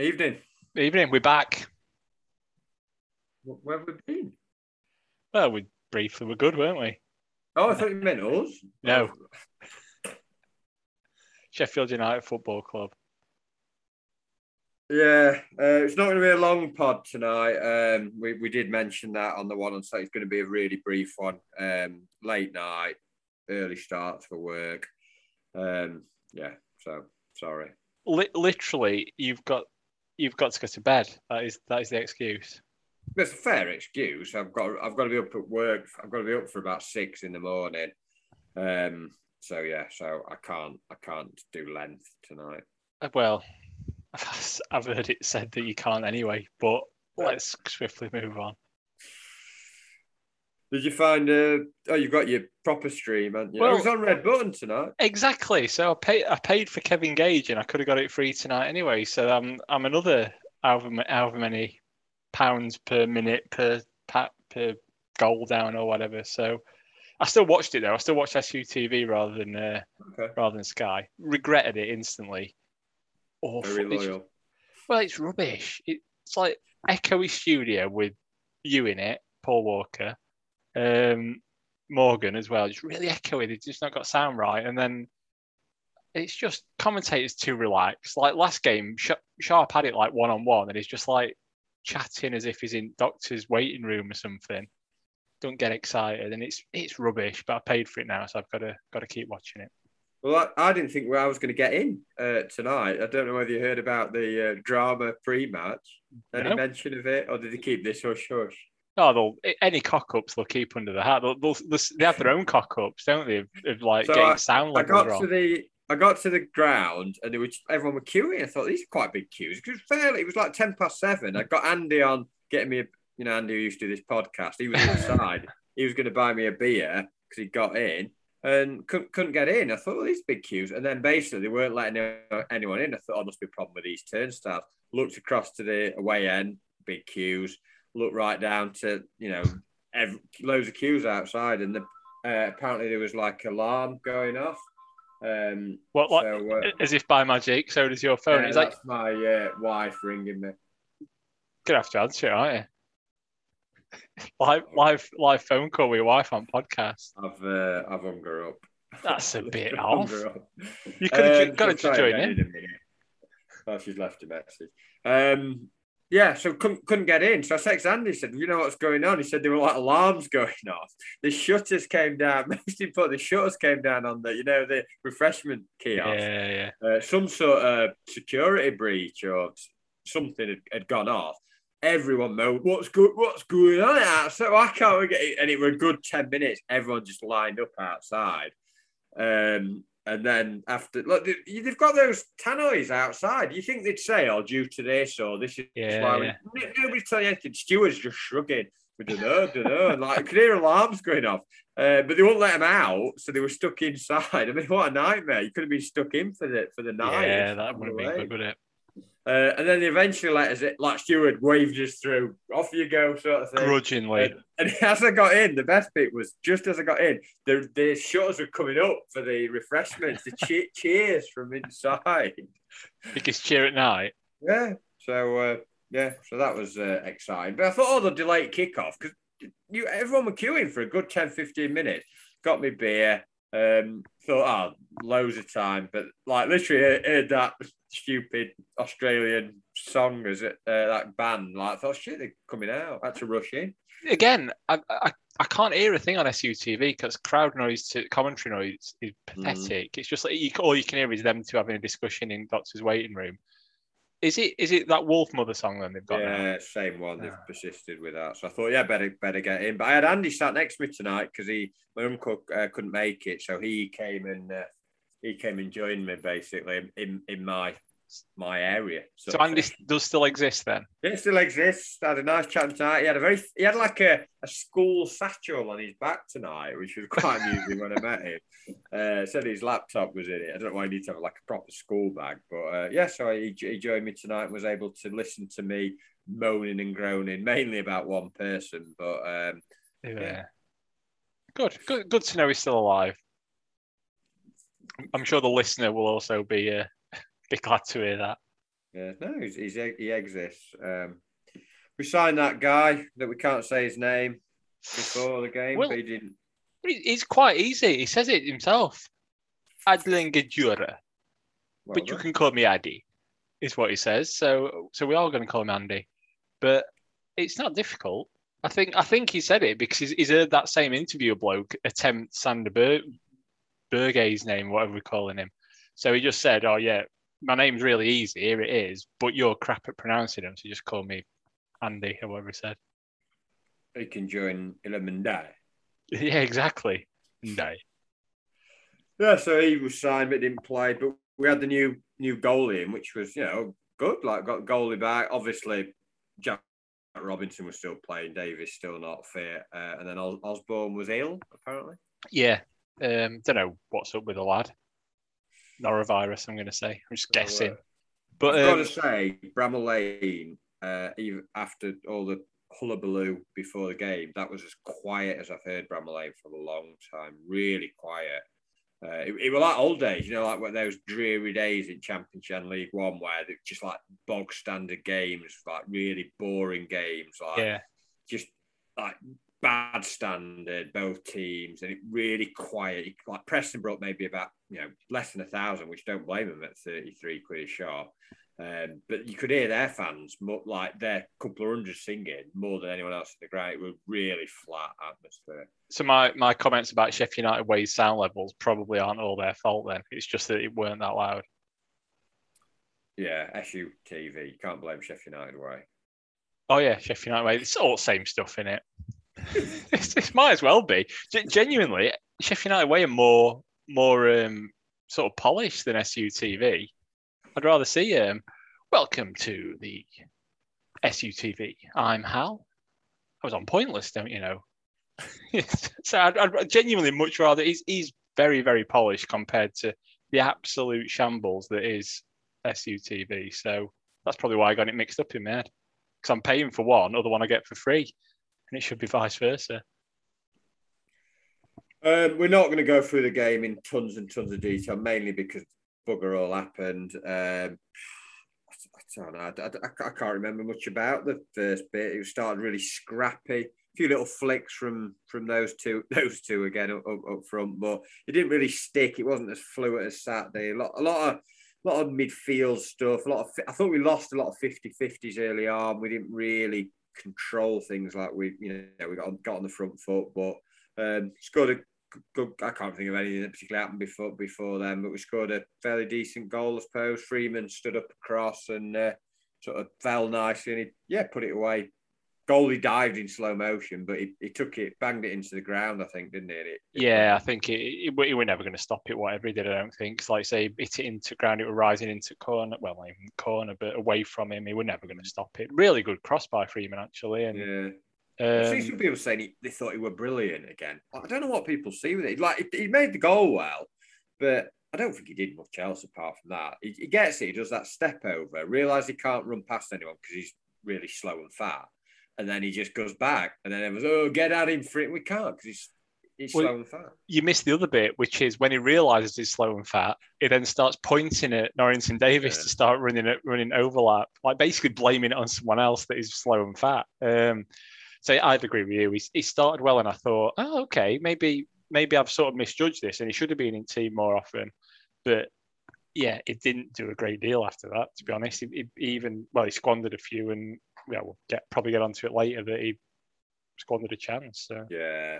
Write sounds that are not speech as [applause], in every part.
Evening. Evening, we're back. Where have we been? Well, we briefly were good, weren't we? Oh, I thought you meant us. No. [laughs] Sheffield United Football Club. Yeah, uh, it's not going to be a long pod tonight. Um, we, we did mention that on the one on site. It's going to be a really brief one. Um, late night, early starts for work. Um, yeah, so sorry. Li- literally, you've got you've got to go to bed. That is that is the excuse. That's a fair excuse. I've got I've got to be up at work. I've got to be up for about six in the morning. Um, so yeah, so I can't I can't do length tonight. Uh, Well, [laughs] I've heard it said that you can't anyway, but let's swiftly move on. Did you find? Uh, oh, you got your proper stream, haven't you? Well- oh, it's on Red Button tonight. Exactly. So I paid I paid for Kevin Gage, and I could have got it free tonight anyway. So I'm I'm another however, however many pounds per minute per pa- per goal down or whatever. So I still watched it though. I still watched SUTV rather than uh, Okay. rather than Sky. Regretted it instantly. Awful. Very It's- well, it's rubbish. It's like echoey studio with you in it, Paul Walker, um, Morgan as well. It's really echoey. They've just not got sound right. And then it's just commentators too relaxed. Like last game, Sharp had it like one on one, and he's just like chatting as if he's in doctor's waiting room or something. Don't get excited, and it's it's rubbish. But I paid for it now, so I've got to got to keep watching it. Well, I, I didn't think I was going to get in uh, tonight. I don't know whether you heard about the uh, drama pre-match. Any No. mention of it, or did they keep this hush hush? Oh, they'll any cock ups they'll keep under the hat. They'll, they'll, they have their own cock ups, don't they? Of, of like So getting sound I got wrong. to the I got to the ground and it was everyone were queuing. I thought these are quite big queues because fairly it was like ten past seven. I got Andy on getting me a you know Andy who used to do this podcast. He was inside. [laughs] he was going to buy me a beer because he got in and couldn't, couldn't get in. I thought well, these big queues and then basically they weren't letting anyone in. I thought oh, must be a problem with these turnstiles. Looked across to the away end, big queues. Looked right down to you know every, loads of queues outside and the, uh, apparently there was like alarm going off. Um, What, what, so, uh, as if by magic, so does your phone. yeah, it's like my uh, wife ringing me. gonna have to answer aren't you? live, live, live phone call with your wife on podcast. I've uh, I've hung her up. That's a bit [laughs] off. You could have Um, got to join in. in a minute. Oh, she's left a message. Um, yeah, so couldn't, couldn't get in. So I texted Andy, said, You know what's going on? He said there were like alarms [laughs] going off. The shutters came down. [laughs] Most important, the shutters came down on the, you know, the refreshment kiosk. Yeah, yeah. uh, some sort of security breach or something had, had gone off. Everyone moaned, "What's good? What's going on outside? Why can't we get?" It? And it were a good ten minutes. Everyone just lined up outside, um, and then after, look, they- they've got those tannoys outside. You think they'd say, "Oh, due to this or this is Yeah, why yeah. we-" Nobody's telling you anything. Stewards just shrugging. We don't know, don't know. And like, I could hear alarms going off. Uh, but they won't let them out, so they were stuck inside. [laughs] I mean, what a nightmare! You could have been stuck in for the for the night. Yeah, that would have been good, would it? Uh, and then eventually let us, like Stewart waved us through. Off you go, sort of thing. Grudgingly. And, and [laughs] as I got in, the best bit was just as I got in, the the shutters were coming up for the refreshments, the che- [laughs] cheers from inside. Biggest cheer at night. Yeah. So uh, yeah, so that was uh, exciting. But I thought, oh, the delayed kickoff because you everyone were queuing for a good 10, 15 minutes. Got me beer. Um, thought, oh, loads of time, but like literally heard, heard that stupid Australian song as it uh, that band. Like, I thought, shit, they're coming out. I had to rush in. Again, I, I, I can't hear a thing on SUTV because crowd noise to commentary noise is Mm. pathetic. It's just like you, all you can hear is them two having a discussion in doctor's waiting room. Is it is it that Wolf Mother song then they've got now? Yeah, same one. They've Ah. persisted with that. So I thought, yeah, better better get in. But I had Andy sat next to me tonight because he my uncle uh, couldn't make it, so he came and uh, he came and joined me basically in in my my area. So Andy does still exist then? It still exists. I had a nice chat tonight. He had a very he had like a, a school satchel on his back tonight, which was quite amusing when I met him. [laughs] Uh, said his laptop was in it. I don't know why he needs to have like a proper school bag, but uh, yeah. So he, he joined me tonight and was able to listen to me moaning and groaning, mainly about one person. But um, Yeah. Good. Good. Good to know he's still alive. I'm sure the listener will also be uh, be glad to hear that. Yeah, no, he's, he's, he exists. Um, we signed that guy that we can't say his name before the game, Well, but he didn't. It's quite easy. He says it himself. Adlène Guédioura. Well but you can call me Addy, is what he says. So so we are going to call him Andy. But it's not difficult. I think I think he said it because he's, he's heard that same interview bloke attempt Sander Ber- Berge's name, whatever we're calling him. So he just said, "Oh yeah, my name's really easy. Here it is, but you're crap at pronouncing them, so just call me Andy or whatever he said." He can join Illuminati. [laughs] Yeah, exactly. No. Yeah, so he was signed but didn't play. But we had the new new goalie in, which was you know good. Like got goalie back. Obviously, Jack Robinson was still playing. Davis still not fit, uh, and then Os- Osborne was ill apparently. Yeah. Um, don't know what's up with the lad. Norovirus, I'm going to say. I'm just So, uh, guessing. But I've got um, to say, Bramall Lane, uh, even after all the hullabaloo before the game, that was as quiet as I've heard Bramall Lane for a long time. Really quiet. Uh, it, it was like old days, you know, like when those dreary days in Championship and League One, where they just like bog standard games, like really boring games, like yeah, just like bad standard, both teams, and it really quiet. Like Preston brought maybe about you know less than a thousand, which don't blame them at thirty three quid a shot. Um, but you could hear their fans, more, like their couple of hundred singing more than anyone else in the ground. It was really flat atmosphere. So my, my comments about Sheffield United Way's sound levels probably aren't all their fault then. It's just that it weren't that loud. Yeah, SU TV. You can't blame Sheffield United Way. Oh yeah, Sheffield United Way. It's all the same stuff in it. [laughs] it might as well be. G- genuinely, Sheffield United Way more more um, sort of polished than SUTV. I'd rather see um welcome to the SUTV. I'm Hal. I was on Pointless, don't you know? [laughs] so I'd, I'd genuinely much rather. He's he's very very polished compared to the absolute shambles that is SUTV. So that's probably why I got it mixed up in my head. Because I'm paying for one, other one I get for free, and it should be vice versa. Um, we're not going to go through the game in tons and tons of detail, mainly because bugger all happened. Um, I don't know. I, I- I can't remember much about the first bit. It started really scrappy. A few little flicks from from those two, [laughs] those two again up, up, up front, but it didn't really stick. It wasn't as fluid as Saturday. A lot, a lot of, a lot of midfield stuff. A lot of. I thought we lost a lot of 50-50s early on. We didn't really control things like we, you know, we got got on the front foot, but um, scored a good. I can't think of anything that particularly happened before before then, but we scored a fairly decent goal, I suppose. Freeman stood up across and uh, sort of fell nicely, and he yeah put it away. Goalie dived in slow motion, but he, he took it, banged it into the ground. I think, didn't he? And It, it Yeah, I think we were never going to stop it, whatever he did. I don't think. 'Cause like say, hit it into ground, it was rising into corner. Well, not even corner, but away from him. He were never going to stop it. Really good cross by Freeman, actually. And yeah. I see um, some people saying he, they thought he were brilliant again. I don't know what people see with it. Like he, he made the goal well, but I don't think he did much else apart from that. He, he gets it. He does that step over. Realise he can't run past anyone because he's really slow and fat, and then he just goes back, and then everyone's oh get at him for it. We can't because he's he's Well, slow and fat. you missed the other bit, which is when he realizes he's slow and fat, he then starts pointing at Norrington Davis Yeah. to start running it, running overlap, like basically blaming it on someone else that is slow and fat. Um, so I'd agree with you. He, he started well, and I thought, oh, okay, maybe maybe I've sort of misjudged this, and he should have been in team more often. But yeah, it didn't do a great deal after that. To be honest, he, he even well, he squandered a few, and yeah, we'll get probably get onto it later that he squandered a chance. So. Yeah.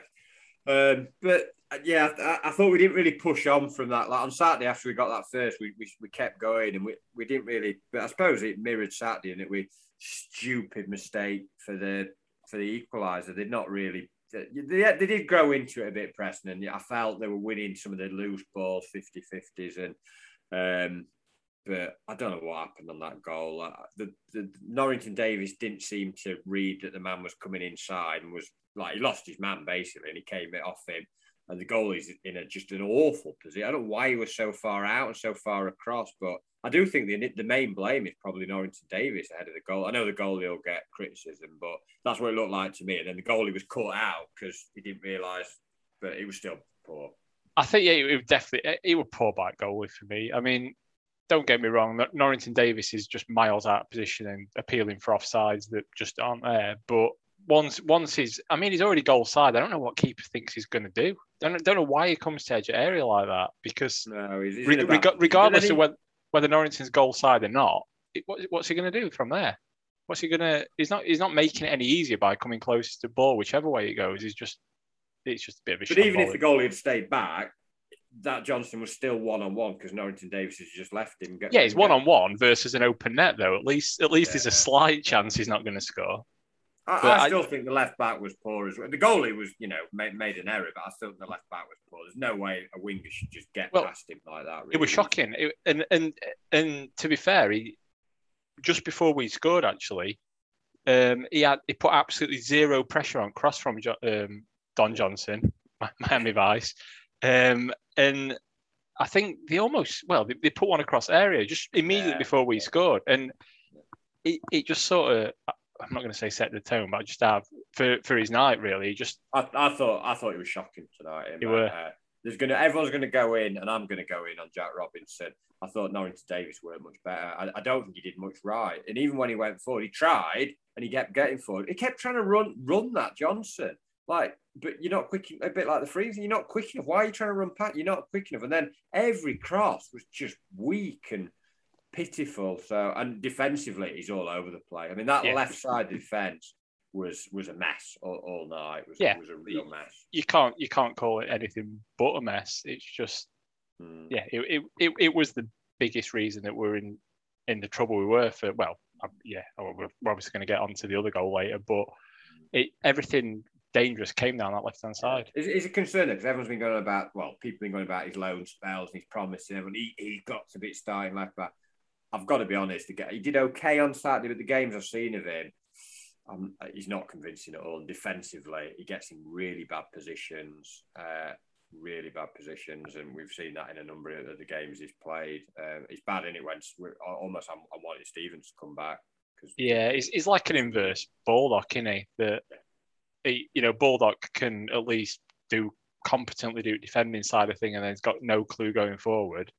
Um, but yeah, I, I thought we didn't really push on from that. Like on Saturday, after we got that first, we, we, we kept going and we, we didn't really. But I suppose it mirrored Saturday, and it we stupid mistake for the for the equaliser. They're not really. They, they did grow into it a bit, Preston, and I felt they were winning some of the loose balls, 50-50s, and um, but I don't know what happened on that goal. Uh, the, the Norrington Davis didn't seem to read that the man was coming inside and was like he lost his man basically, and he came it off him. And the goalie's in a, just an awful position. I don't know why he was so far out and so far across, but I do think the the main blame is probably Norrington Davis ahead of the goal. I know the goalie will get criticism, but that's what it looked like to me. And then the goalie was caught out because he didn't realise, but it was still poor. I think yeah, it would definitely it would poor back goalie for me. I mean, don't get me wrong, Norrington Davis is just miles out of position and appealing for offsides that just aren't there. But once once he's, I mean, he's already goal side. I don't know what keeper thinks he's going to do. Don't don't know why he comes to edge area like that because no, he's, he's re- reg- regardless of whether, whether Norrington's goal side or not, it, what, what's he going to do from there? What's he going to? He's not he's not making it any easier by coming closer to ball, whichever way it goes. He's just it's just a bit of a. But even if the goalie had stayed back, that Johnson was still one on one because Norrington Davis has just left him. yeah, he's one on one versus an open net though. At least at least yeah. there's a slight chance he's not going to score. I, I still I, think the left back was poor as well. The goalie was, you know, made, made an error, but I still think the left back was poor. There's no way a winger should just get well, past him like that. Really. It was shocking. It, and and and to be fair, he just before we scored, actually, um, he had he put absolutely zero pressure on cross from um, Don Johnson, [laughs] Miami Vice, um, and I think they almost well they, they, put one across area just immediately yeah. before we scored, and it, it just sort of I'm not going to say set the tone, but just have for, for his night really. Just I, I thought I thought it was shocking tonight. You were. Uh, there's gonna everyone's gonna go in, and I'm gonna go in on Jack Robinson. I thought Norrington Davis weren't much better. I, I, don't think he did much right. And even when he went forward, he tried and he kept getting forward. He kept trying to run run that Johnson. Like, but you're not quick a bit like the freezing. You're not quick enough. Why are you trying to run past? You're not quick enough. And then every cross was just weak and pitiful. So and defensively, he's all over the place. I mean, that yeah. left side defense was was a mess all, all night. It was, yeah. it was a real mess. You can't you can't call it anything but a mess. It's just mm. yeah, it, it, it it was the biggest reason that we're in in the trouble we were for. Well, yeah, we're obviously going to get onto the other goal later, but it everything dangerous came down that left hand side. Is, is it concerning because everyone's been going about well, people have been going about his loan spells and he's promising everyone he, he got a bit starting left back. I've got to be honest. He did okay on Saturday, but the games I've seen of him, um, he's not convincing at all. And defensively, he gets in really bad positions, uh, really bad positions, and we've seen that in a number of the games he's played. Um, he's bad in it when almost I'm, I'm wanting Stevens to come back. Cause yeah, he's, he's like an inverse Baldock, isn't he? That he, you know, Baldock can at least do competently do defending side of thing, and then he's got no clue going forward.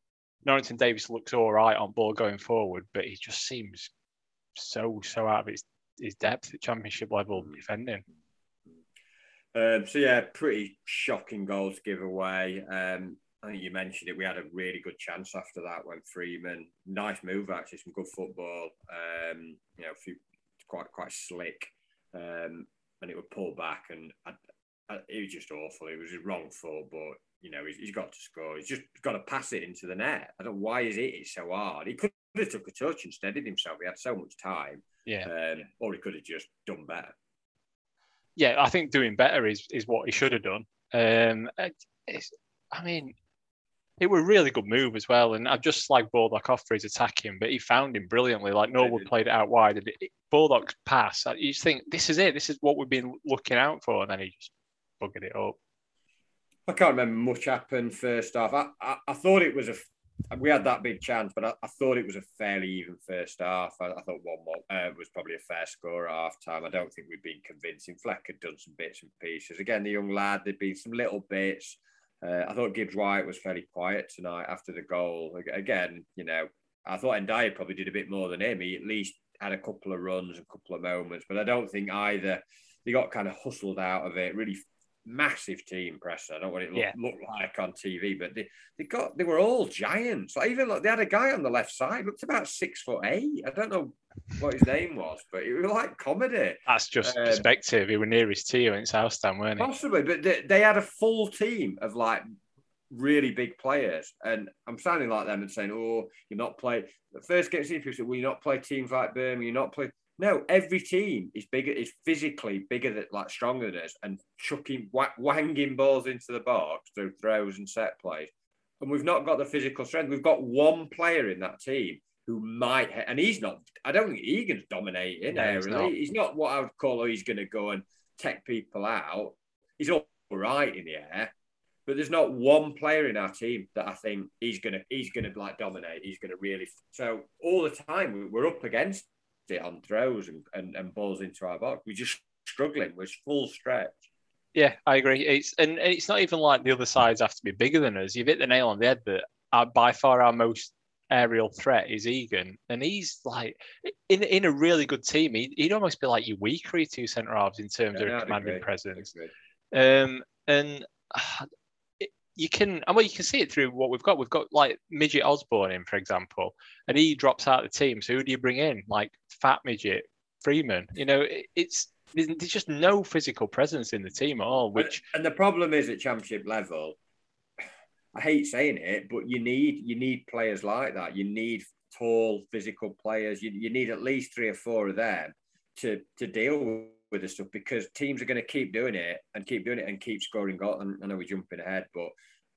Norrington Davis looks all right on ball going forward, but he just seems so so out of his, his depth at championship level mm. defending. Um, so yeah, pretty shocking goal to give away. Um, I think you mentioned it. We had a really good chance after that when Freeman, nice move actually, some good football. Um, you know, few, quite quite slick, um, and it would pull back, and I, I, it was just awful. It was his wrong foot, but you know, he's, he's got to score. He's just got to pass it into the net. I don't know why is it it's so hard. He could have took a touch and steadied himself. He had so much time. Yeah. Um, or he could have just done better. Yeah, I think doing better is is what he should have done. Um, I mean, it was a really good move as well. And I just like Baldock off for his attacking, but he found him brilliantly. Like Norwood played it out wide. And Baldock's pass, you just think this is it. This is what we've been looking out for. And then he just buggered it up. I can't remember much happened first half. I, I, I thought it was a we had that big chance, but I, I, thought it was a fairly even first half. I, I thought one more uh, was probably a fair score at half time. I don't think we've been convincing. Fleck had done some bits and pieces. Again, the young lad, there'd been some little bits. Uh, I thought Gibbs White was fairly quiet tonight after the goal. Again, you know, I thought Ndiaye probably did a bit more than him. He at least had a couple of runs, a couple of moments, but I don't think either. They got kind of hustled out of it, really massive team Preston. I don't know what it looked, yeah. looked like on TV, but they, they got they were all giants. Like even like they had a guy on the left side looked about six foot eight. I don't know what his name was, but it was like comedy. That's just um, perspective. He was near his team in Southdown, weren't he? Possibly, but they, they had a full team of like really big players. And I'm sounding like them and saying, "Oh, you're not play." The first game, people said, "Will you not play teams like Birmingham? You're not play." No, every team is bigger, is physically bigger than like stronger than us, and chucking wh- wanging balls into the box through throws and set plays. And we've not got the physical strength. We've got one player in that team who might, and he's not. I don't think Egan's dominating no, He's not. he's not what I would call. Oh, he's going to go and take people out. He's all right in the air, but there's not one player in our team that I think he's gonna he's gonna like dominate. He's gonna really. So all the time we're up against it on throws and, and, and balls into our box. We're just struggling. We're full stretch. Yeah, I agree. It's and it's not even like the other sides have to be bigger than us. You've hit the nail on the head that are by far our most aerial threat is Egan, and he's like in in a really good team. He, would almost be like your weaker two centre halves in terms yeah, of commanding presence. Um, and you can, and well, you can see it through what we've got. We've got like midget Osborne in, for example, and he drops out of the team. So who do you bring in? Like fat midget Freeman. You know, it, it's there's just no physical presence in the team at all. Which and, and the problem is at championship level. I hate saying it, but you need you need players like that. You need tall, physical players. You, you need at least three or four of them to to deal with the stuff because teams are going to keep doing it and keep doing it and keep scoring goals. And I know we're jumping ahead, but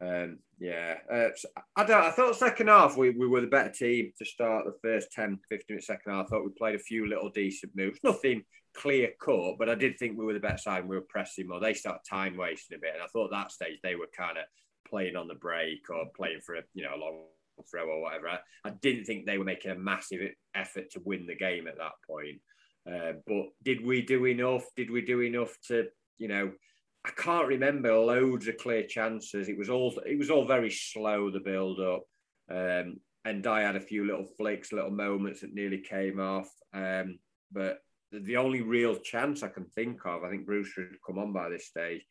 um, yeah, uh, I don't. I thought second half we, we were the better team to start the first 10, 15 minutes second half. I thought we played a few little decent moves, nothing clear cut, but I did think we were the better side. we were pressing more. They started time wasting a bit, and I thought that stage they were kind of playing on the break or playing for a you know a long throw or whatever. I, I didn't think they were making a massive effort to win the game at that point. Uh, but did we do enough? Did we do enough to you know? I can't remember loads of clear chances. It was all it was all very slow the build up, um, and I had a few little flicks, little moments that nearly came off. Um, but the, only real chance I can think of, I think Brewster had come on by this stage,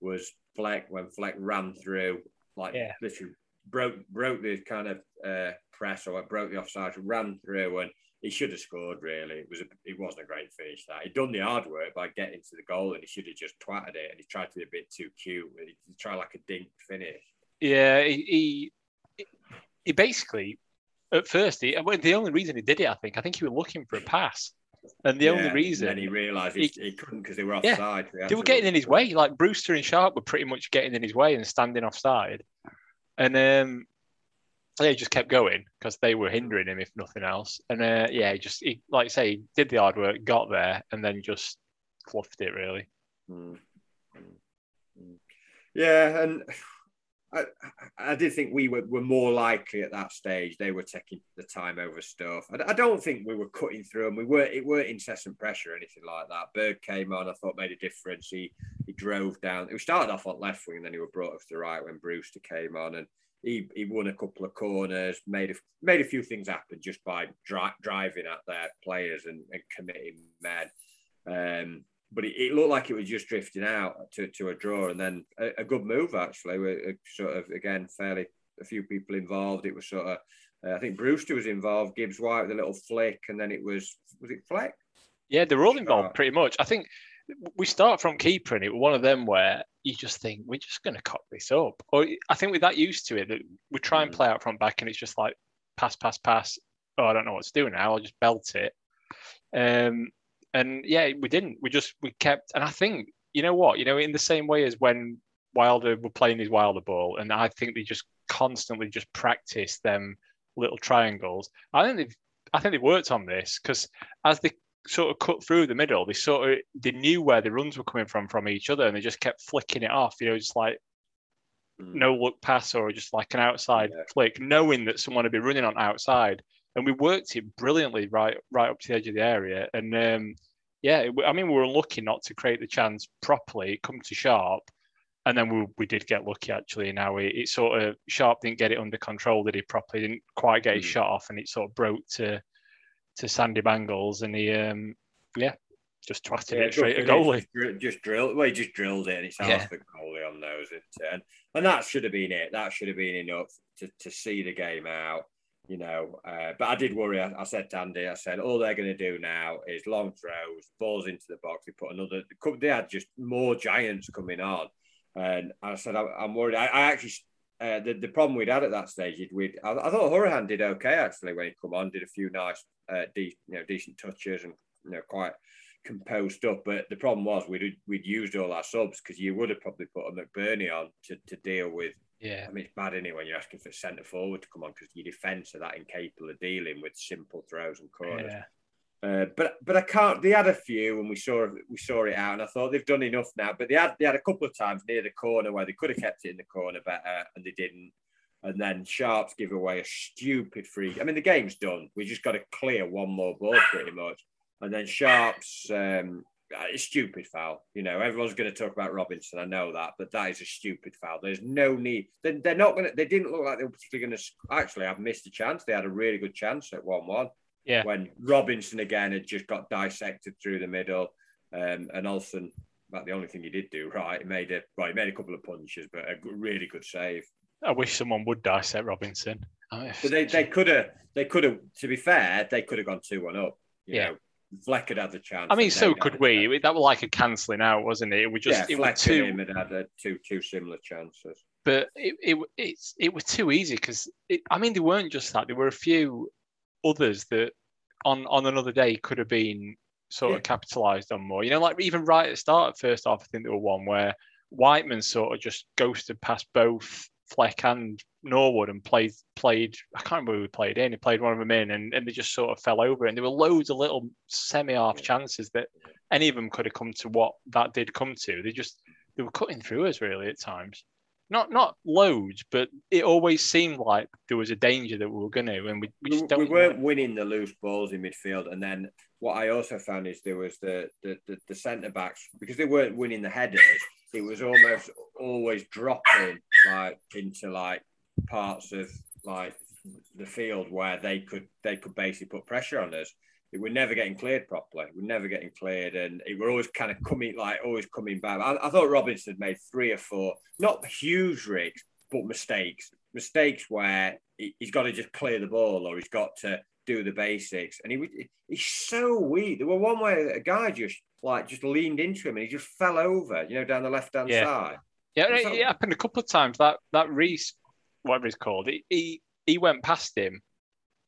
was Fleck when Fleck ran through, like yeah. literally broke broke the kind of uh, press or broke the offside, ran through, and he should have scored. Really, it was a, it wasn't a great finish. That he'd done the hard work by getting to the goal, and he should have just twatted it. And he tried to be a bit too cute. He, tried like a dink finish. Yeah, he he, he basically at first he the only reason he did it, I think, I think he was looking for a pass. And the yeah, only reason then he realised he, he, couldn't because they were offside. Yeah, they were getting in his way. Like Brewster and Sharp were pretty much getting in his way and standing offside. And um, he just kept going because they were hindering him, if nothing else. And uh, yeah, he just he, like I say, he did the hard work, got there, and then just fluffed it really. Mm. Yeah, and [sighs] I, I did think we were, were more likely at that stage. They were taking the time over stuff. I, I don't think we were cutting through them. We weren't. It weren't incessant pressure or anything like that. Berg came on. I thought made a difference. He he drove down. We started off on left wing, and then he was brought up to the right when Brewster came on, and he, he won a couple of corners, made a made a few things happen just by dri- driving at their players and, and committing men. Um, but it, it, looked like it was just drifting out to, to a draw, and then a, a good move actually. With sort of again fairly a few people involved. It was sort of uh, I think Brewster was involved, Gibbs White with a little flick, and then it was was it Fleck? Yeah, they're all involved pretty much. I think we start from keeper, and it was one of them where you just think we're just going to cock this up. Or I think we're that used to it that we try and mm. play out front back, and it's just like pass, pass, pass. Oh, I don't know what to do now. I'll just belt it. Um, and yeah, we didn't. We just we kept, and I think you know what, you know, in the same way as when Wilder were playing his Wilder ball, and I think they just constantly just practice them little triangles. I think they've I think they've worked on this because as they sort of cut through the middle. They sort of they knew where the runs were coming from from each other, and they just kept flicking it off. You know, just like mm. no look pass or just like an outside yeah. flick, knowing that someone would be running on outside. And we worked it brilliantly right right up to the edge of the area. And um, yeah, I mean, we were lucky not to create the chance properly. Come to sharp. And then we, we did get lucky actually. Now it, it sort of Sharp didn't get it under control, did he properly? Didn't quite get his mm. shot off, and it sort of broke to to Sandy Bangles, and he, um, yeah, just twatted yeah, it straight at goalie. Just drilled, well, he just drilled it, and it's yeah. the goalie on those. And, and that should have been it. That should have been enough to, to see the game out, you know. Uh, but I did worry. I, I, said to Andy, I said, all they're going to do now is long throws, balls into the box. They put another, they had just more giants coming on. And I said, I, am worried. I, I actually uh, the, the problem we'd had at that stage, we'd I, I thought Hourihane did okay actually when he come on, did a few nice, uh, de- you know, decent touches and you know quite composed stuff. But the problem was we'd we'd used all our subs because you would have probably put a McBurnie on to, to deal with. Yeah, I mean it's bad anyway when you're asking for centre forward to come on because your defence are that incapable of dealing with simple throws and corners. Yeah. Uh, but but I can't. They had a few, and we saw we saw it out, and I thought they've done enough now. But they had they had a couple of times near the corner where they could have kept it in the corner better, and they didn't. And then Sharps give away a stupid free. I mean, the game's done. We just got to clear one more ball pretty much. And then Sharps, um, uh, it's stupid foul. You know, everyone's going to talk about Robinson. I know that, but that is a stupid foul. There's no need. They're, they're not going to. They didn't look like they were particularly going to. Actually, I've missed a chance. They had a really good chance at one-one. Yeah. When Robinson again had just got dissected through the middle, um, and Olsen. About the only thing he did do right, he made a well, he made a couple of punches, but a really good save. I wish someone would dissect Robinson. but they, they could have they could have to be fair they could have gone two one up. You yeah. Know, Fleck had had the chance. I mean, so could we. That was like a cancelling out, wasn't it? We just yeah, it Fleck was too. and him had had uh, two two similar chances. But it it it's it was too easy because I mean they weren't just that. There were a few others that on on another day could have been sort Yeah. of capitalised on more. You know, like even right at the start, first half, I think there were one where Whiteman sort of just ghosted past both Fleck and Norwood and played played. I can't remember who he played in. He played one of them in, and, and they just sort of fell over. And there were loads of little semi-half Yeah. chances that any of them could have come to what that did come to. They just they were cutting through us really at times. Not not loads, but it always seemed like there was a danger that we were going to, and we, we We, just don't. weren't winning the loose balls in midfield, and then what I also found is there was the the, the, the centre backs because they weren't winning the headers. It was almost always dropping like into like parts of like the field where they could they could basically put pressure on us. It were never getting cleared properly. We're never getting cleared, and it were always kind of coming like always coming back. I, I thought Robinson made three or four, not huge rigs, but mistakes. Mistakes where he, he's got to just clear the ball or he's got to do the basics. And he was he's so weak. There were one where a guy just like just leaned into him and he just fell over, you know, down the left hand Yeah. side. Yeah, it, it happened a couple of times. That that Reese, whatever he's called, he, he he went past him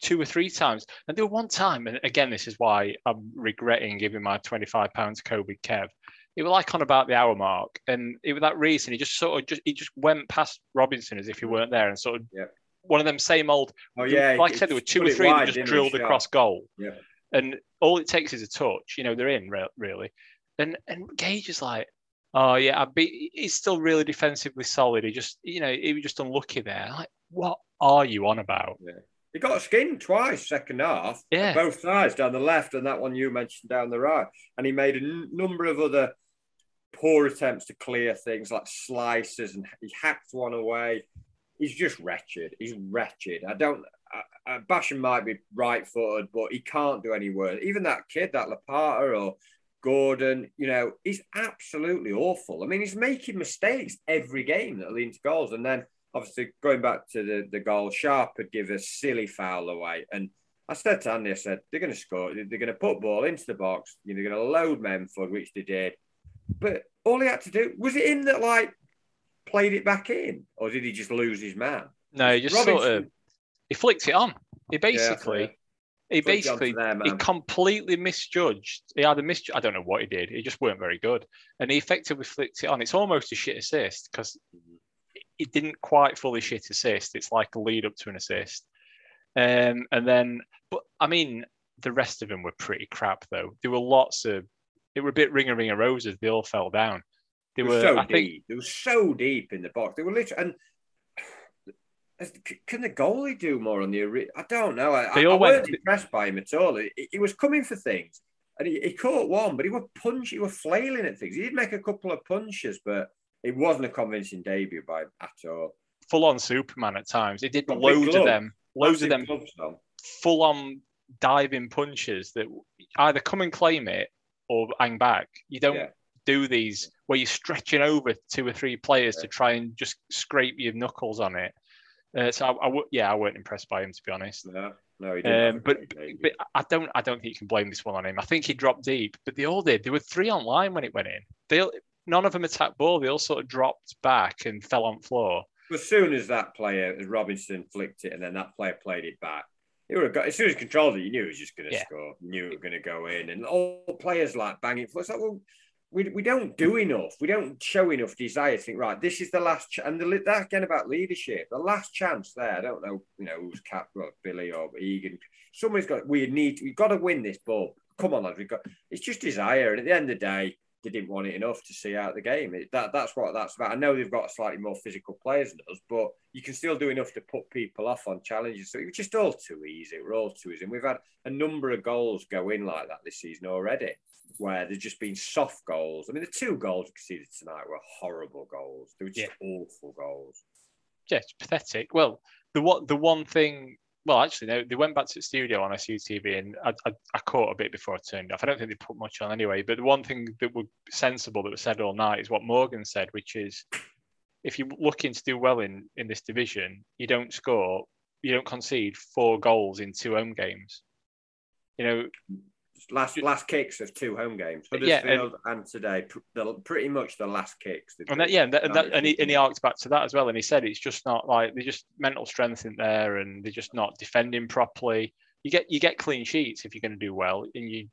two or three times. And there was one time, and again, this is why I'm regretting giving my twenty five pounds to Kobe Kev. It was like on about the hour mark, and it was that Reese, and he just sort of just he just went past Robinson as if he weren't there, and sort of Yeah. one of them same old. Oh yeah, like I said, there were two or three wide, that just drilled across goal. Yeah. And all it takes is a touch, you know, they're in re- really. And and Gage is like, oh yeah, I be he's still really defensively solid. He just, you know, he was just unlucky there. Like, what are you on about? He got a skinned twice, second half, Yeah. both sides, down the left and that one you mentioned down the right. And he made a n- number of other poor attempts to clear things like slices, and he hacked one away. He's just wretched. He's wretched. I don't. Uh, Basham might be right-footed, but he can't do any worse. Even that kid, that Lopata or Gordon, you know, he's absolutely awful. I mean, he's making mistakes every game that lead to goals, and then obviously going back to the, the goal, Sharp would give a silly foul away. And I said to Andy, I said, they're going to score. They're going to put ball into the box. You know, they're going to load Memford, which they did. But all he had to do, was it him that like played it back in? Or did he just lose his man? No, he just sort of he flicked it on. He basically Yeah, he basically there, he completely misjudged. He had a mis I don't know what he did. He just weren't very good. And he effectively flicked it on. It's almost a shit assist because it didn't quite fully shit assist. It's like a lead up to an assist. Um, and then, but I mean, the rest of them were pretty crap though. There were lots of, they were a bit ring a ring ringer roses. They all fell down. They were, were so I think, deep. They were so deep in the box. They were literally. And can the goalie do more on the? I don't know. I, I, I weren't impressed by him at all. He, he was coming for things, and he, he caught one, but he was punch. He was flailing at things. He did make a couple of punches, but it wasn't a convincing debut by at all. full on Superman at times. He did big loads of them, loads of them full on diving punches that either come and claim it or hang back. You don't Yeah. do these where you're stretching over two or three players to try and just scrape your knuckles on it. Uh, so I, I w- yeah, I weren't impressed by him to be honest. No, no, he didn't. Um, but but I don't I don't think you can blame this one on him. I think he dropped deep, but they all did. There were three on line when it went in. They none of them attacked ball. They all sort of dropped back and fell on floor. as soon as that player, as Robinson flicked it, and then that player played it back, it would have got. As soon as he controlled it, you knew he was just going to Yeah. score. You knew it was going to go in, and all players like banging. It's like, well, we, we don't do enough. We don't show enough desire to think. Right, this is the last. Ch-. And the, that again about leadership. The last chance there. I don't know. You know who's cap, Billy or Egan. Somebody's got. We need. We've got to win this ball. Come on, lads. We've got. It's just desire, and at the end of the day. they didn't want it enough to see out the game. It, that that's what that's about. I know they've got slightly more physical players than us, but you can still do enough to put people off on challenges. So it was just all too easy. We're all too easy. And we've had a number of goals go in like that this season already, where there's just been soft goals. I mean, the two goals we conceded tonight were horrible goals. They were just yeah. awful goals. Yeah, it's pathetic. Well, the what the one thing well, actually, they, they went back to the studio on SUTV and I, I, I, caught a bit before I turned off. I don't think they put much on anyway. But the one thing that was sensible that was said all night is what Morgan said, which is if you're looking to do well in, in this division, you don't score, you don't concede four goals in two home games. You know, last last kicks of two home games, Huddersfield yeah, and, and today, the, pretty much the last kicks. And that, yeah, and, that, and, that, and, he, and he arced back to that as well, and he said it's just not like there's just mental strength in there, and they're just not defending properly. You get you get clean sheets if you're going to do well, and you.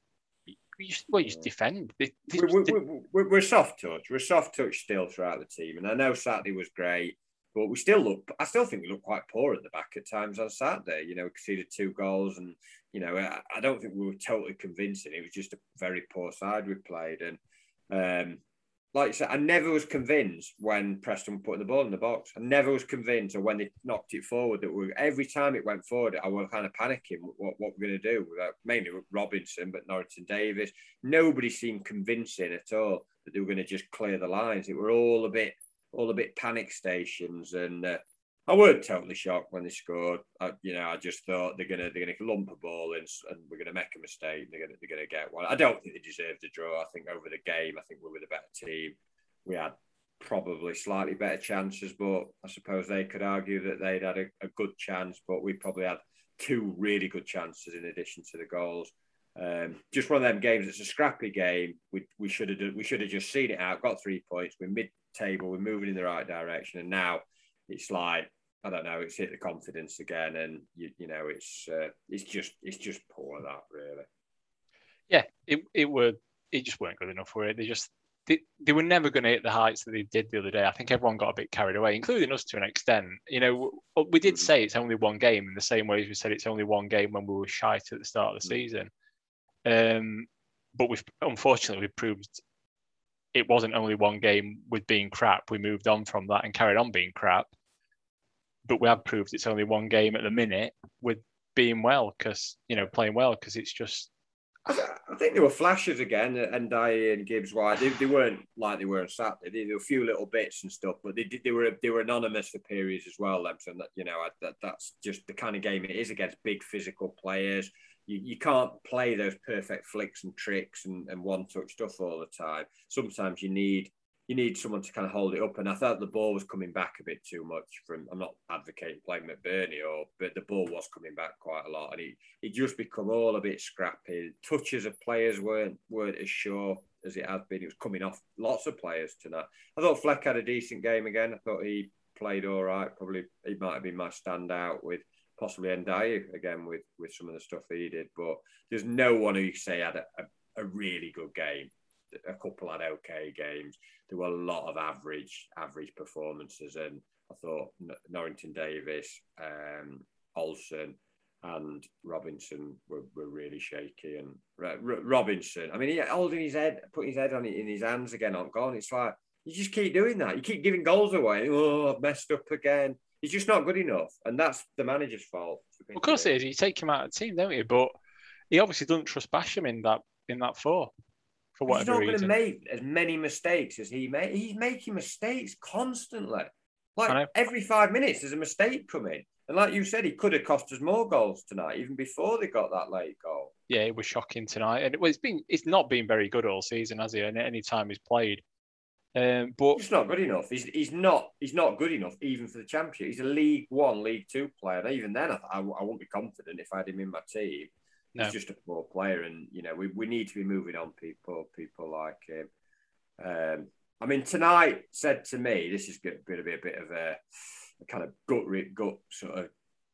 you just, well, you just defend. They, they, we're, we're, we're, we're soft touch. We're soft touch still throughout the team, and I know Saturday was great. But we still look, I still think we look quite poor at the back at times on Saturday. You know, we conceded two goals and you know, I, don't think we were totally convincing. It was just a very poor side we played. And um, like I said, I never was convinced when Preston were putting the ball in the box. I never was convinced, or when they knocked it forward, that we every time it went forward, I was kind of panicking what, what we're going to do. Mainly Robinson, but Norrington Davis. Nobody seemed convincing at all that they were going to just clear the lines. It were all a bit, all a bit panic stations, and uh, I weren't totally shocked when they scored. I, you know, I just thought they're gonna they're gonna lump a ball in and we're gonna make a mistake. And They're gonna they're gonna get one. I don't think they deserved a draw. I think over the game, I think we were the better team. We had probably slightly better chances, but I suppose they could argue that they'd had a, a good chance, but we probably had two really good chances in addition to the goals. Um, just one of them games. It's a scrappy game. We we should have we should have just seen it out. Got three points. We're mid table. We're moving in the right direction, and now it's like I don't know. It's hit the confidence again, and you, you know, it's uh, it's just it's just poor that really. Yeah, it it were it just weren't good enough for it. They just they, they were never going to hit the heights that they did the other day. I think everyone got a bit carried away, including us to an extent. You know, we did mm. say it's only one game in the same way as we said it's only one game when we were shite at the start of the mm. season. Um, but we've unfortunately we proved it wasn't only one game with being crap. We moved on from that and carried on being crap but we have proved it's only one game at the minute with being well because you know playing well because it's just. I think there were flashes again, uh, and Ndiaye and Gibbs White. They, they weren't like they were on Saturday. There were a few little bits and stuff, but they they were they were anonymous for periods as well. So that you know that that's just the kind of game it is against big physical players. You, you can't play those perfect flicks and tricks and, and one touch stuff all the time. Sometimes you need you need someone to kind of hold it up. And I thought the ball was coming back a bit too much from. I'm not advocating playing McBurnie, or but the ball was coming back quite a lot, and it it just become all a bit scrappy. Touches of players weren't weren't as sure as it had been. It was coming off lots of players tonight. I thought Fleck had a decent game again. I thought he played all right. Probably he might have been my standout with possibly Ndiaye again with with some of the stuff he did. But there's no one who you say had a, a, a really good game a couple had okay games. There were a lot of average average performances, and I thought Norrington Davis, um, Olsen, and Robinson were, were really shaky. And R- Robinson, I mean, he holding his head, putting his head on it in his hands again on gone. It's like you just keep doing that. You keep giving goals away. Oh, I've messed up again. He's just not good enough, and that's the manager's fault. Of course, it is. You take him out of the team, don't you? But he obviously doesn't trust Basham in that in that four for whatever He's not going to make as many mistakes as he made. He's making mistakes constantly. Like every five minutes, there's a mistake coming. And like you said, he could have cost us more goals tonight, even before they got that late goal. Yeah, it was shocking tonight, and it, it's been it's not been very good all season, has he? And any time he's played, um, but he's not good enough. He's, he's not he's not good enough even for the championship. He's a League One, League Two player. And even then, I, I, I wouldn't be confident if I had him in my team. No. He's just a poor player, and you know we, we need to be moving on people people like him. Um, I mean, tonight said to me, this is going to be a bit of a, a kind of gut gut sort of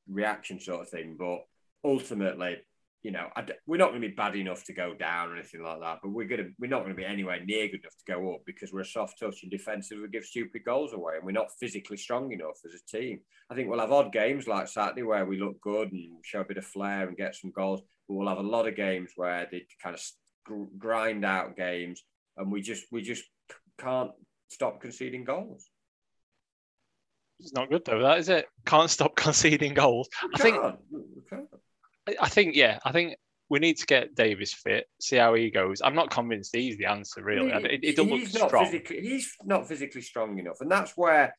reaction sort of thing, but ultimately, you know, we're not going to be bad enough to go down or anything like that. But we're going to we're not going to be anywhere near good enough to go up because we're a soft touch and defensive. We give stupid goals away, and we're not physically strong enough as a team. I think we'll have odd games like Saturday where we look good and show a bit of flair and get some goals. We'll have a lot of games where they kind of grind out games and we just we just can't stop conceding goals. It's not good though, that is it? Can't stop [laughs] conceding goals. I think. I think yeah. I think we need to get Davis fit, see how he goes. I'm not convinced he's the answer, really. He, it, it he's not he's not physically strong enough, and that's where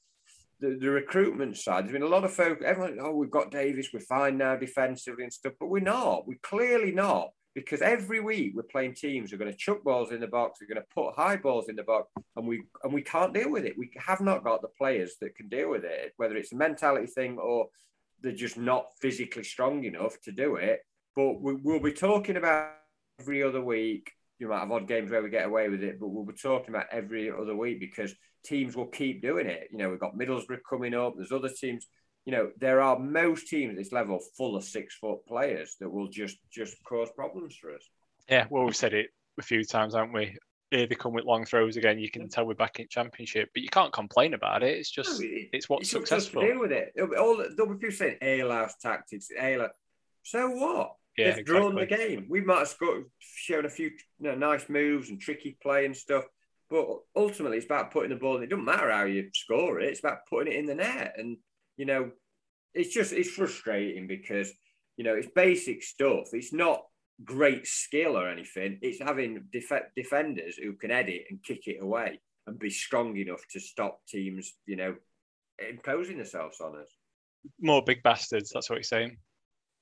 the, the recruitment side. There's been a lot of folk. Everyone, oh, we've got Davis, we're fine now defensively and stuff, but we're not. We're clearly not because every week we're playing teams who are going to chuck balls in the box, we're going to put high balls in the box, and we and we can't deal with it. We have not got the players that can deal with it, whether it's a mentality thing or they're just not physically strong enough to do it. But we, will be talking about every other week. You might have odd games where we get away with it, but we'll be talking about every other week because teams will keep doing it. You know, we've got Middlesbrough coming up. There's other teams you know, there are most teams at this level full of six foot players that will just just cause problems for us. Yeah, well, we've said it a few times, haven't we? Here they come with long throws again. You can tell we're back in championship, but you can't complain about it. It's just no, it, it's what's successful. Deal with it. All there'll be people saying Ayler's tactics, Ayler. So what? Yeah, They've exactly. drawn the game. We might have scored, shown a few you know, nice moves and tricky play and stuff, but ultimately it's about putting the ball. in. It doesn't matter how you score it; it's about putting it in the net. And you know, it's just it's frustrating because you know it's basic stuff. It's not great skill or anything. It's having def- defenders who can edit and kick it away and be strong enough to stop teams, you know, imposing themselves on us. More big bastards. That's what you're saying.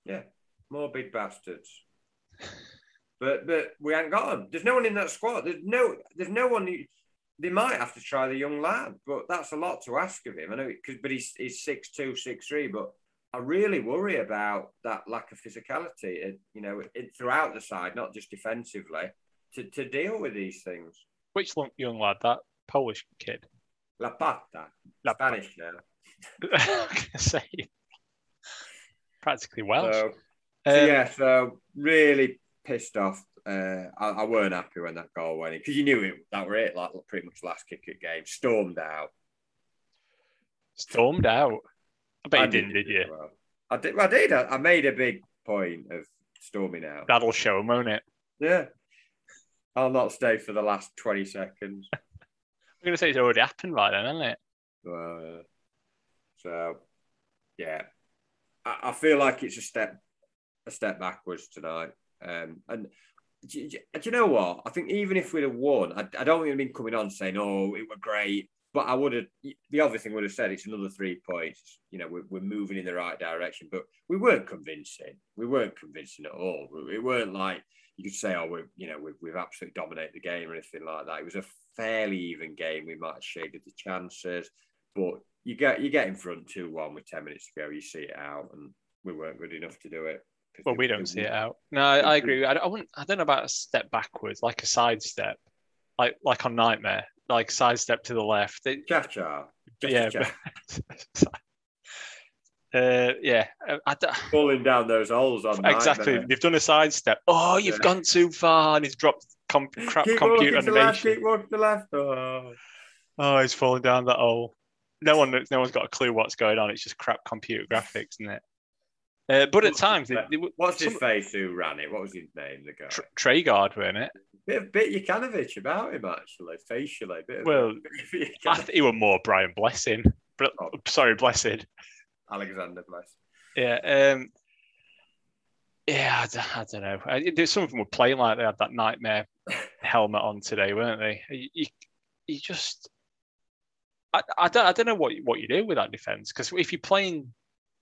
Yeah, more big bastards. [laughs] but but we ain't got them. There's no one in that squad. There's no there's no one. They might have to try the young lad, but that's a lot to ask of him. I know, cause, but he's he's six two, six three. But I really worry about that lack of physicality, you know, it, throughout the side, not just defensively, to, to deal with these things. Which young lad? That Polish kid. Lapata. La Spanish now. [laughs] Say practically Welsh. So, so um, yeah, so really pissed off uh, I, I, weren't happy when that goal went in because you knew it. That were it. Like pretty much last kick of game. Stormed out. Stormed out. I bet I you didn't, did you? Well. I did. I did. I, I, made a big point of storming out. That'll show them, won't it? Yeah. I'll not stay for the last twenty seconds. I'm going to say it's already happened by then, hasn't it? Well, uh, so yeah, I, I feel like it's a step a step backwards tonight. Um, and do, do, you know what? I think even if we'd have won, I, I don't think I'd been coming on saying, "Oh, it were great," but I would have. The other thing would have said it's another three points. You know, we're, we're moving in the right direction, but we weren't convincing. We weren't convincing at all. It weren't like you could say, "Oh, we you know we've, we've absolutely dominated the game" or anything like that. It was a fairly even game. We might have shaded the chances, but you get you get in front two one with ten minutes to go. You see it out, and we weren't good enough to do it. Well, we don't see it out. No, I, I agree. I, I wouldn't. I don't know about a step backwards, like a sidestep, like like on Knightmare, like sidestep to the left. It, cha cha. Yeah. [laughs] [laughs] uh, yeah. I, [laughs] Falling down those holes on exactly. Knightmare. They've done a sidestep. Oh, you've yeah. gone too far, and he's dropped com- crap keep computer animation. Left, keep walking to left. Oh. oh, he's falling down that hole. No one, no one's got a clue what's going on. It's just crap computer graphics, isn't it? Uh, but at times, they, they, what's some, his face who ran it? What was his name? The guy Tr- Treguard, wasn't it? Bit, bit Jokanovic about him actually, facially. Bit well, [laughs] bit I think he was more Brian Blessing. Oh. Sorry, Blessed. Alexander Blessed. Yeah. Um, yeah, I, I don't know. I, some of them were playing like they had that Knightmare [laughs] helmet on today, weren't they? You, you, you just, I, I, don't, I don't know what what you do with that defense because if you're playing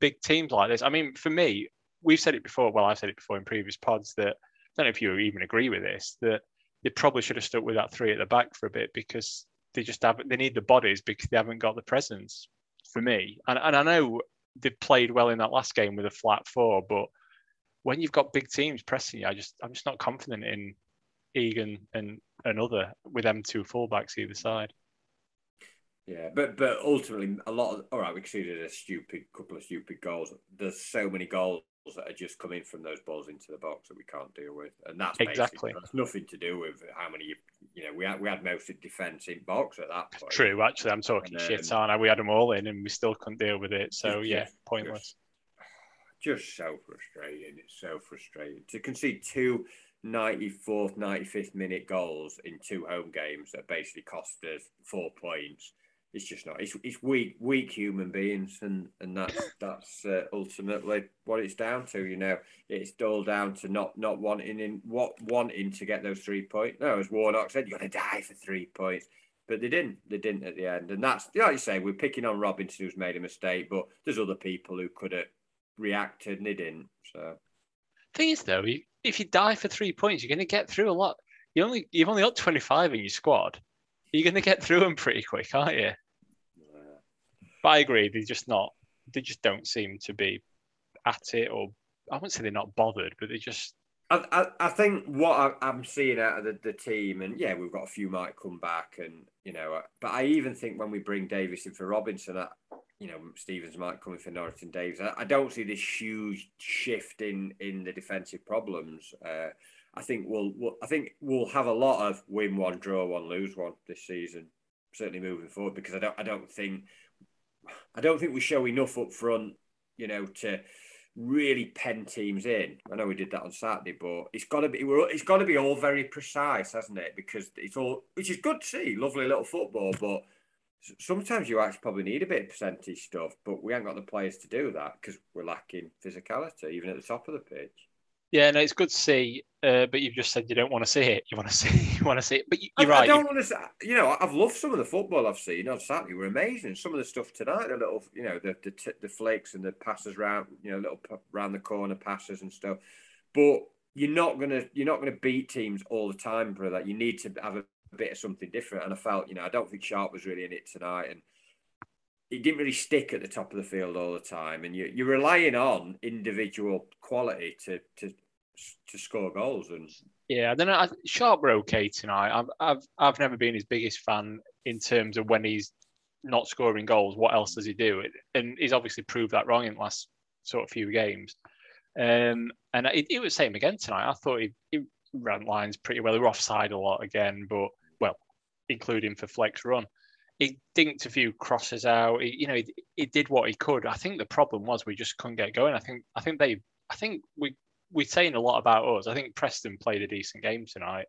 big teams like this. I mean, for me, we've said it before. Well, I've said it before in previous pods that I don't know if you even agree with this that they probably should have stuck with that three at the back for a bit because they just haven't. They need the bodies because they haven't got the presence. For me, and and I know they played well in that last game with a flat four, but when you've got big teams pressing you, I just I'm just not confident in Egan and another with them two fullbacks either side. Yeah, but but ultimately, a lot of all right, we conceded a stupid couple of stupid goals. There's so many goals that are just coming from those balls into the box that we can't deal with, and that's exactly that's nothing to do with how many you, you know we had we had most of defence in box at that point. True, actually, I'm talking and, shit, um, aren't I? We had them all in, and we still couldn't deal with it. So yeah, pointless. just so frustrating. It's so frustrating to concede two 94th, 95th minute goals in two home games that basically cost us four points. It's just not. It's, it's weak, weak human beings, and and that's [laughs] that's uh, ultimately what it's down to. You know, it's all down to not not wanting in what wanting to get those three points. No, as Warnock said, you got to die for three points, but they didn't. They didn't at the end, and that's like you say. We're picking on Robinson, who's made a mistake, but there's other people who could have reacted and they didn't. So, thing is though, if you die for three points, you're going to get through a lot. You only you've only got 25 in your squad. You're going to get through them pretty quick, aren't you? But I agree, they're just not. They just don't seem to be at it, or I wouldn't say they're not bothered, but they just. I, I, I think what I, am seeing out of the, the team, and yeah, we've got a few might come back, and you know, but I even think when we bring Davis in for Robinson, I, you know, Stevens might come in for Norrington Davies. I, I, don't see this huge shift in in the defensive problems. Uh, I think we'll, we'll, I think we'll have a lot of win one, draw one, lose one this season. Certainly moving forward because I don't I don't think I don't think we show enough up front, you know, to really pen teams in. I know we did that on Saturday, but it's got to be it's got to be all very precise, hasn't it? Because it's all which is good to see, lovely little football, but sometimes you actually probably need a bit of percentage stuff, but we haven't got the players to do that because we're lacking physicality, even at the top of the pitch. Yeah, no, it's good to see, uh, but you've just said you don't want to see it. You want to [laughs] see, you want to see it, but you, are right. I don't want to. See, you know, I've loved some of the football I've seen on Saturday. Were amazing. Some of the stuff tonight, the little, you know, the the, the flakes and the passes round, you know, little round the corner passes and stuff. But you're not gonna you're not gonna beat teams all the time, brother. You need to have a a bit of something different. And I felt, you know, I don't think Sharp was really in it tonight, and he didn't really stick at the top of the field all the time. And you, you're relying on individual quality to to to score goals. And yeah, then I, Sharp were okay tonight. I've I've I've never been his biggest fan in terms of when he's not scoring goals. What else does he do? And he's obviously proved that wrong in the last sort of few games. Um, and it, it was same again tonight. I thought he, he ran lines pretty well. They were offside a lot again, but well, including for Fleck's run. He dinked a few crosses out. He, you know, he, he did what he could. I think the problem was we just couldn't get going. I think I think they I think we we're saying a lot about us. I think Preston played a decent game tonight.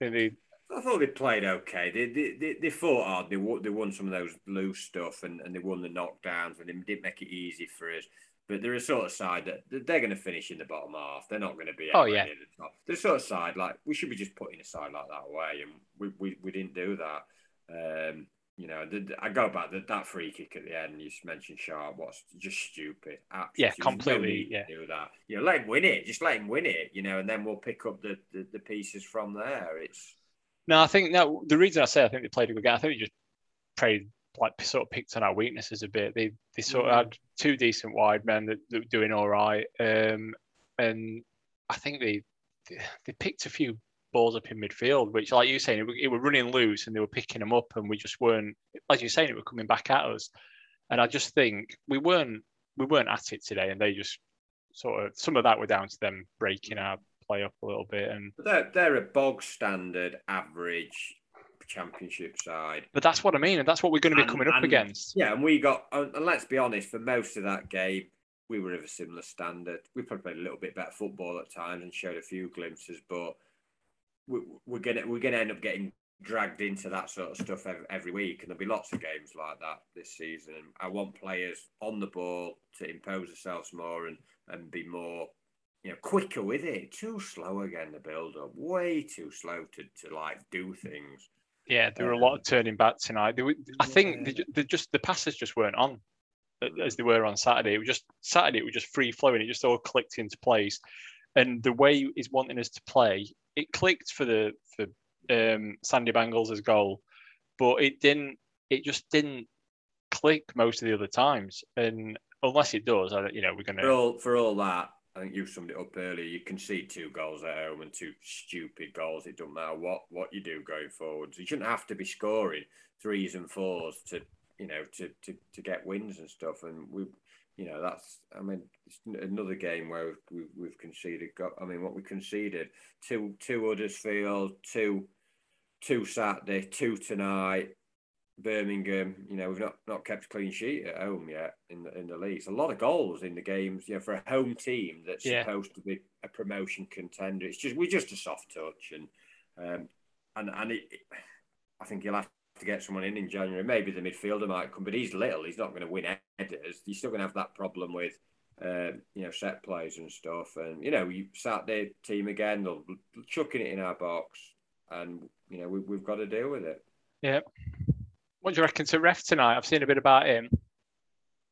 They, I thought they played okay. They they, they, they fought hard. They won, they won some of those loose stuff and, and they won the knockdowns and they didn't make it easy for us. But they're a sort of side that they're going to finish in the bottom half. They're not going to be oh yeah the top. They're sort of side like we should be just putting a side like that away, and we we, we didn't do that. Um, you know, I go back that that free kick at the end. You mentioned Sharp. What's just stupid. Absolutely yeah, completely. yeah, do that. You know, let him win it. Just let him win it. You know, and then we'll pick up the, the, the pieces from there. It's no, I think no. The reason I say I think they played a good game. I think they just played like sort of picked on our weaknesses a bit. They they sort of mm. had two decent wide men that, that were doing all right, um, and I think they they picked a few balls up in midfield, which, like you saying, it, it were running loose and they were picking them up, and we just weren't, like you're saying, it were coming back at us. And I just think we weren't we weren't at it today, and they just sort of some of that were down to them breaking our play up a little bit. And they're they're a bog standard average championship side. But that's what I mean, and that's what we're going to be and, coming up and, against. Yeah, and we got, and let's be honest, for most of that game, we were of a similar standard. We probably played a little bit better football at times and showed a few glimpses, but we're gonna we're gonna end up getting dragged into that sort of stuff every, week, and there'll be lots of games like that this season. I want players on the ball to impose themselves more and and be more, you know, quicker with it. Too slow again the build up, way too slow to to like do things. Yeah, there were a lot um, of turning back tonight. Were, I think they, they just the passes just weren't on mm-hmm. as they were on Saturday. It was just Saturday. It was just free flowing. It just all clicked into place, and the way he's wanting us to play, it clicked for the for um, Sandy Bangles' goal, but it didn't. It just didn't click most of the other times, and unless it does, I, you know, we're gonna for all for all that. I think you summed it up earlier. You can see two goals at home and two stupid goals. It doesn't matter what what you do going forward. So you shouldn't have to be scoring threes and fours to you know to to, to get wins and stuff. And we, you know, that's I mean, it's another game where we've, we've conceded. Got I mean, what we conceded two two Huddersfield, two two Saturday, two tonight. Birmingham, you know, we've not, not kept a clean sheet at home yet in the in the league. It's a lot of goals in the games, you know, for a home team that's Yeah. supposed to be a promotion contender. It's just we're just a soft touch, and um, and and it, it- I think you'll have to get someone in in January. Maybe the midfielder might come, but he's little. He's not going to win headers. You're still going to have that problem with. Uh, you know, set plays and stuff, and you know, we you Saturday team again, they'll chucking it in our box, and you know, we, we've got to deal with it. Yeah. What do you reckon to ref tonight? I've seen a bit about him.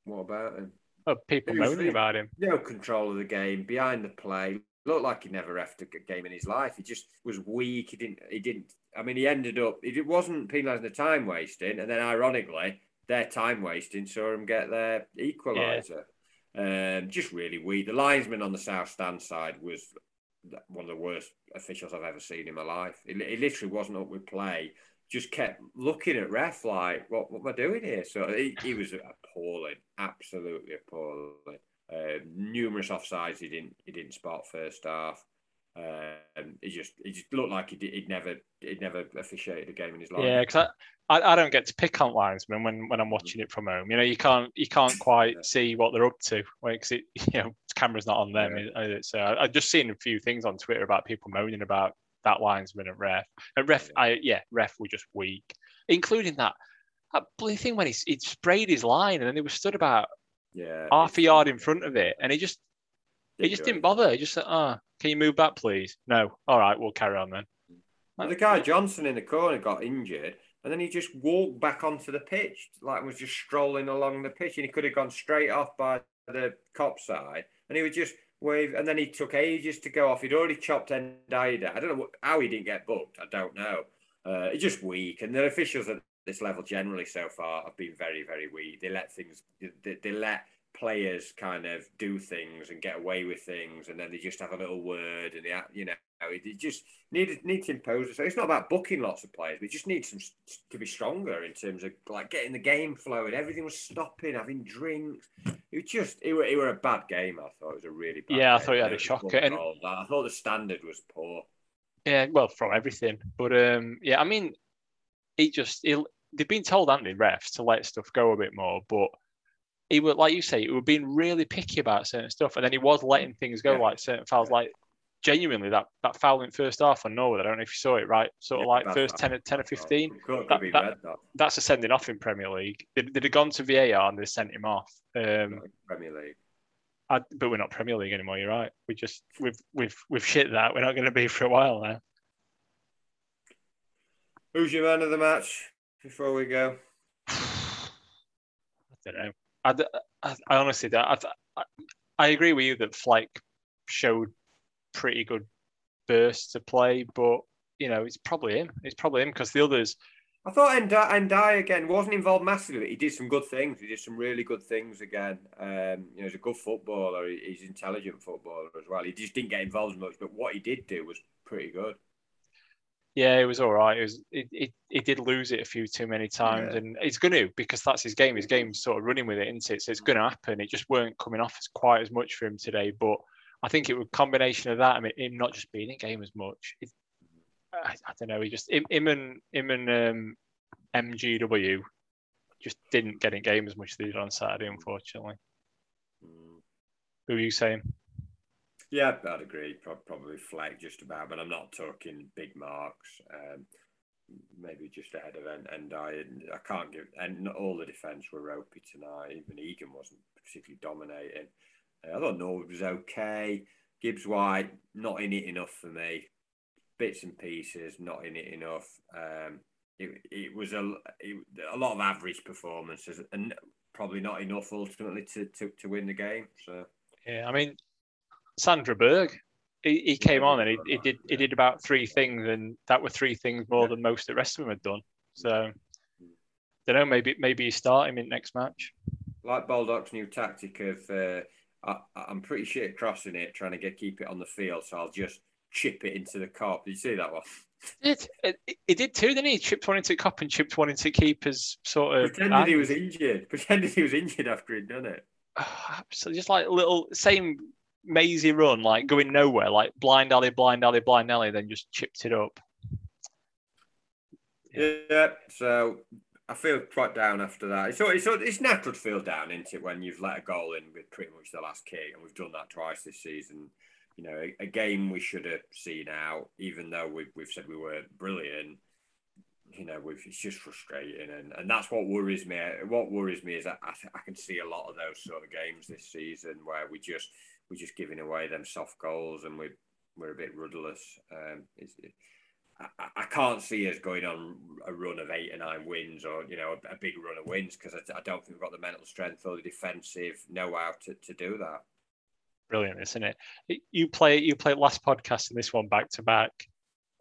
What about him? Oh, people Who's moaning about him. no control of the game, behind the play. Looked like he never refed a game in his life. He just was weak. He didn't. He didn't. I mean, he ended up. It wasn't penalising the time wasting, and then ironically, their time wasting saw him get their equaliser. Um, just really weak. The linesman on the south stand side was one of the worst officials I've ever seen in my life. He, he literally wasn't up with play. Just kept looking at ref like, what, what am I doing here? So he, he was appalling, absolutely appalling. Uh, numerous offsides he didn't he didn't spot first half. Um, he just he just looked like he did, he'd never he'd never officiated a game in his life. Yeah, because I, I, don't get to pick on linesmen when, when I'm watching it from home. You know, you can't you can't quite see what they're up to because it [laughs] you know the camera's not on them. Yeah. So I, I've just seen a few things on Twitter about people moaning about that linesman and ref. And ref, Yeah. I yeah, ref were just weak, including that that bloody thing when he he sprayed his line and then he was stood about yeah, half a yard in front of it and he just he just didn't bother. He just said, "Ah, can you move back, please?" No. All right, we'll carry on then. Well, the guy Johnson in the corner got injured, and then he just walked back onto the pitch, like was just strolling along the pitch, and he could have gone straight off by the Kop side, and he would just wave, and then he took ages to go off. He'd already chopped Ndiaye. I don't know how he didn't get booked. I don't know. Uh, it's just weak, and the officials at this level generally so far have been very, very weak. They let things, they, they let players kind of do things and get away with things, and then they just have a little word, and they, you know, it just need need to impose. So it's not about booking lots of players, we just need some to be stronger in terms of like getting the game flowing. Everything was stopping, having drinks. It was just it were, it were a bad game. I thought it was a really bad. Yeah, I thought you had a shocker, and- I thought the standard was poor. Yeah, well, from everything. But um, yeah, I mean, he just he, they've been told, haven't they, refs, to let stuff go a bit more. But he would, like you say, he was being really picky about certain stuff, and then he was letting things go, Yeah. like certain fouls, Yeah. like genuinely that that foul in first half on Norwood. I don't know if you saw it, right? Sort of Yeah, like first foul. 10, 10 or 15. Could, could That- that- That's a sending off in Premier League. They'd, they'd have gone to VAR and they sent him off. Um, Premier League. I, but we're not Premier League anymore. You're right. We just we've we've we've shit that. We're not going to be for a while now. Who's your man of the match? Before we go, [sighs] I don't know. I, I- honestly don't. I, I, I agree with you that Fleck showed pretty good bursts to play, but you know it's probably him. It's probably him because the others. I thought Ndiaye, Ndiaye again wasn't involved massively. He did some good things. He did some really good things again. Um, you know, he's a good footballer. He's an intelligent footballer as well. He just didn't get involved much, but what he did do was pretty good. Yeah, it was all right. It was. It, it, he did lose it a few too many times, Yeah. and he's going to because that's his game. His game's sort of running with it, isn't it? So it's going to happen. It just weren't coming off as quite as much for him today, but I think it was a combination of that. I mean, him not just being in game as much. It, I, I don't know. He just him, him and him and um, MGW just didn't get in game as much as they did on Saturday, unfortunately. Mm. Who are you saying? Yeah, I'd agree. Pro- Probably Fleck just about, but I'm not talking big marks. Um, maybe just ahead of N- Ndiaye. And I can't give, and not all the defence were ropey tonight. Even Egan wasn't particularly dominating. Uh, I thought Norwood was okay. Gibbs White not in it enough for me. Bits and pieces, not in it enough. Um, it, it was a it, a lot of average performances, and probably not enough ultimately to, to, to win the game. So. Yeah, I mean, Sander Berge, he, he came on and he, he did he did about three things, and that were three things more than most of the rest of them had done. So, don't know. Maybe maybe you start him in next match. like Baldock's new tactic of uh, I, I'm pretty shit crossing it, trying to get keep it on the field, so I'll just chip it into the Kop. Did you see that one? Did it, it did too? Didn't he? He Chipped one into cup and chipped one into keepers. Sort of Pretended he was injured. [laughs] Pretended he was injured after he'd done it. [sighs] so just like little same mazy run, like going nowhere, like blind alley, blind alley, blind alley, then just chipped it up. Yeah. So I feel quite down after that. It's, it's, it's natural to feel down, isn't it, when you've let a goal in with pretty much the last kick, and we've done that twice this season. You know, a, a game we should have seen out, even though we've, we've said we were brilliant. You know, it's just frustrating, and, and that's what worries me. What worries me is that I, I can see a lot of those sort of games this season where we just we're just giving away them soft goals, and we're we're a bit rudderless. Um, it's, it, I, I, can't see us going on a run of eight or nine wins or you know a, a big run of wins because I, I, don't think we've got the mental strength or the defensive know-how to, to do that. Brilliant, isn't it? You play you play last podcast and this one back to back.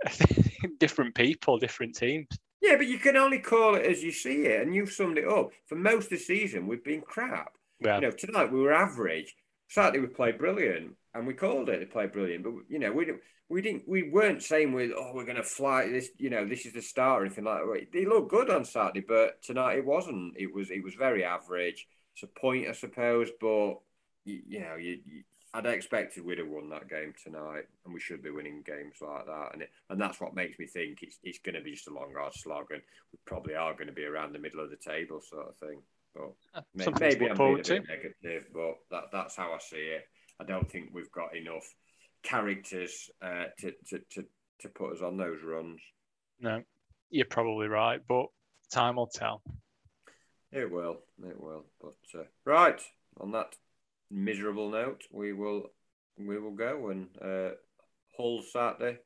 [laughs] different people, different teams. Yeah, but you can only call it as you see it, and you've summed it up. For most of the season, we've been crap. Yeah. You know, tonight we were average. Saturday we played brilliant, and we called it. They played brilliant, but you know we we didn't we weren't saying we oh we're going to fly this you know this is the start or anything like that. They looked good on Saturday, but tonight it wasn't. It was it was very average. It's a point, I suppose, but you, you know you, you, I'd expected we'd have won that game tonight, and we should be winning games like that. And it, and that's what makes me think it's it's going to be just a long hard slog, and we probably are going to be around the middle of the table, sort of thing. But maybe, maybe I'm being a bit negative, but that that's how I see it. I don't think we've got enough characters uh, to, to, to, to put us on those runs. No, you're probably right, but time will tell. It will, it will. But uh, right on that miserable note, we will we will go and uh, Hull Saturday.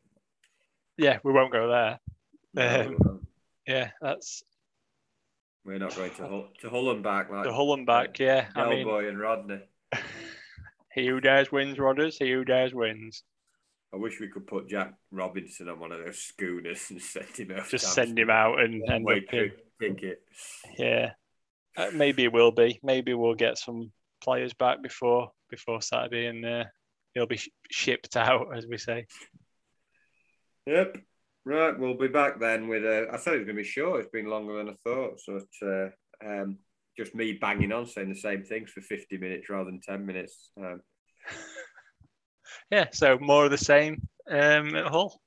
Yeah, we won't go there. No, um, yeah, that's. We're not going to Hull, to Hull and back like to Hull and back. Yeah, I mean, and Rodney. He [laughs] who dares wins, Rodders. He who dares wins. I wish we could put Jack Robinson on one of those schooners and send him out. Just send him out and end up ticket. Yeah, uh, maybe it will be. Maybe we'll get some players back before before Saturday, and uh, he'll be sh- shipped out, as we say. Yep. Right, we'll be back then with. Uh, I thought it was going to be short. It's been longer than I thought. So, it's uh, um, just me banging on saying the same things for 50 minutes rather than 10 minutes. Um, [laughs] yeah, so more of the same um, at Hull.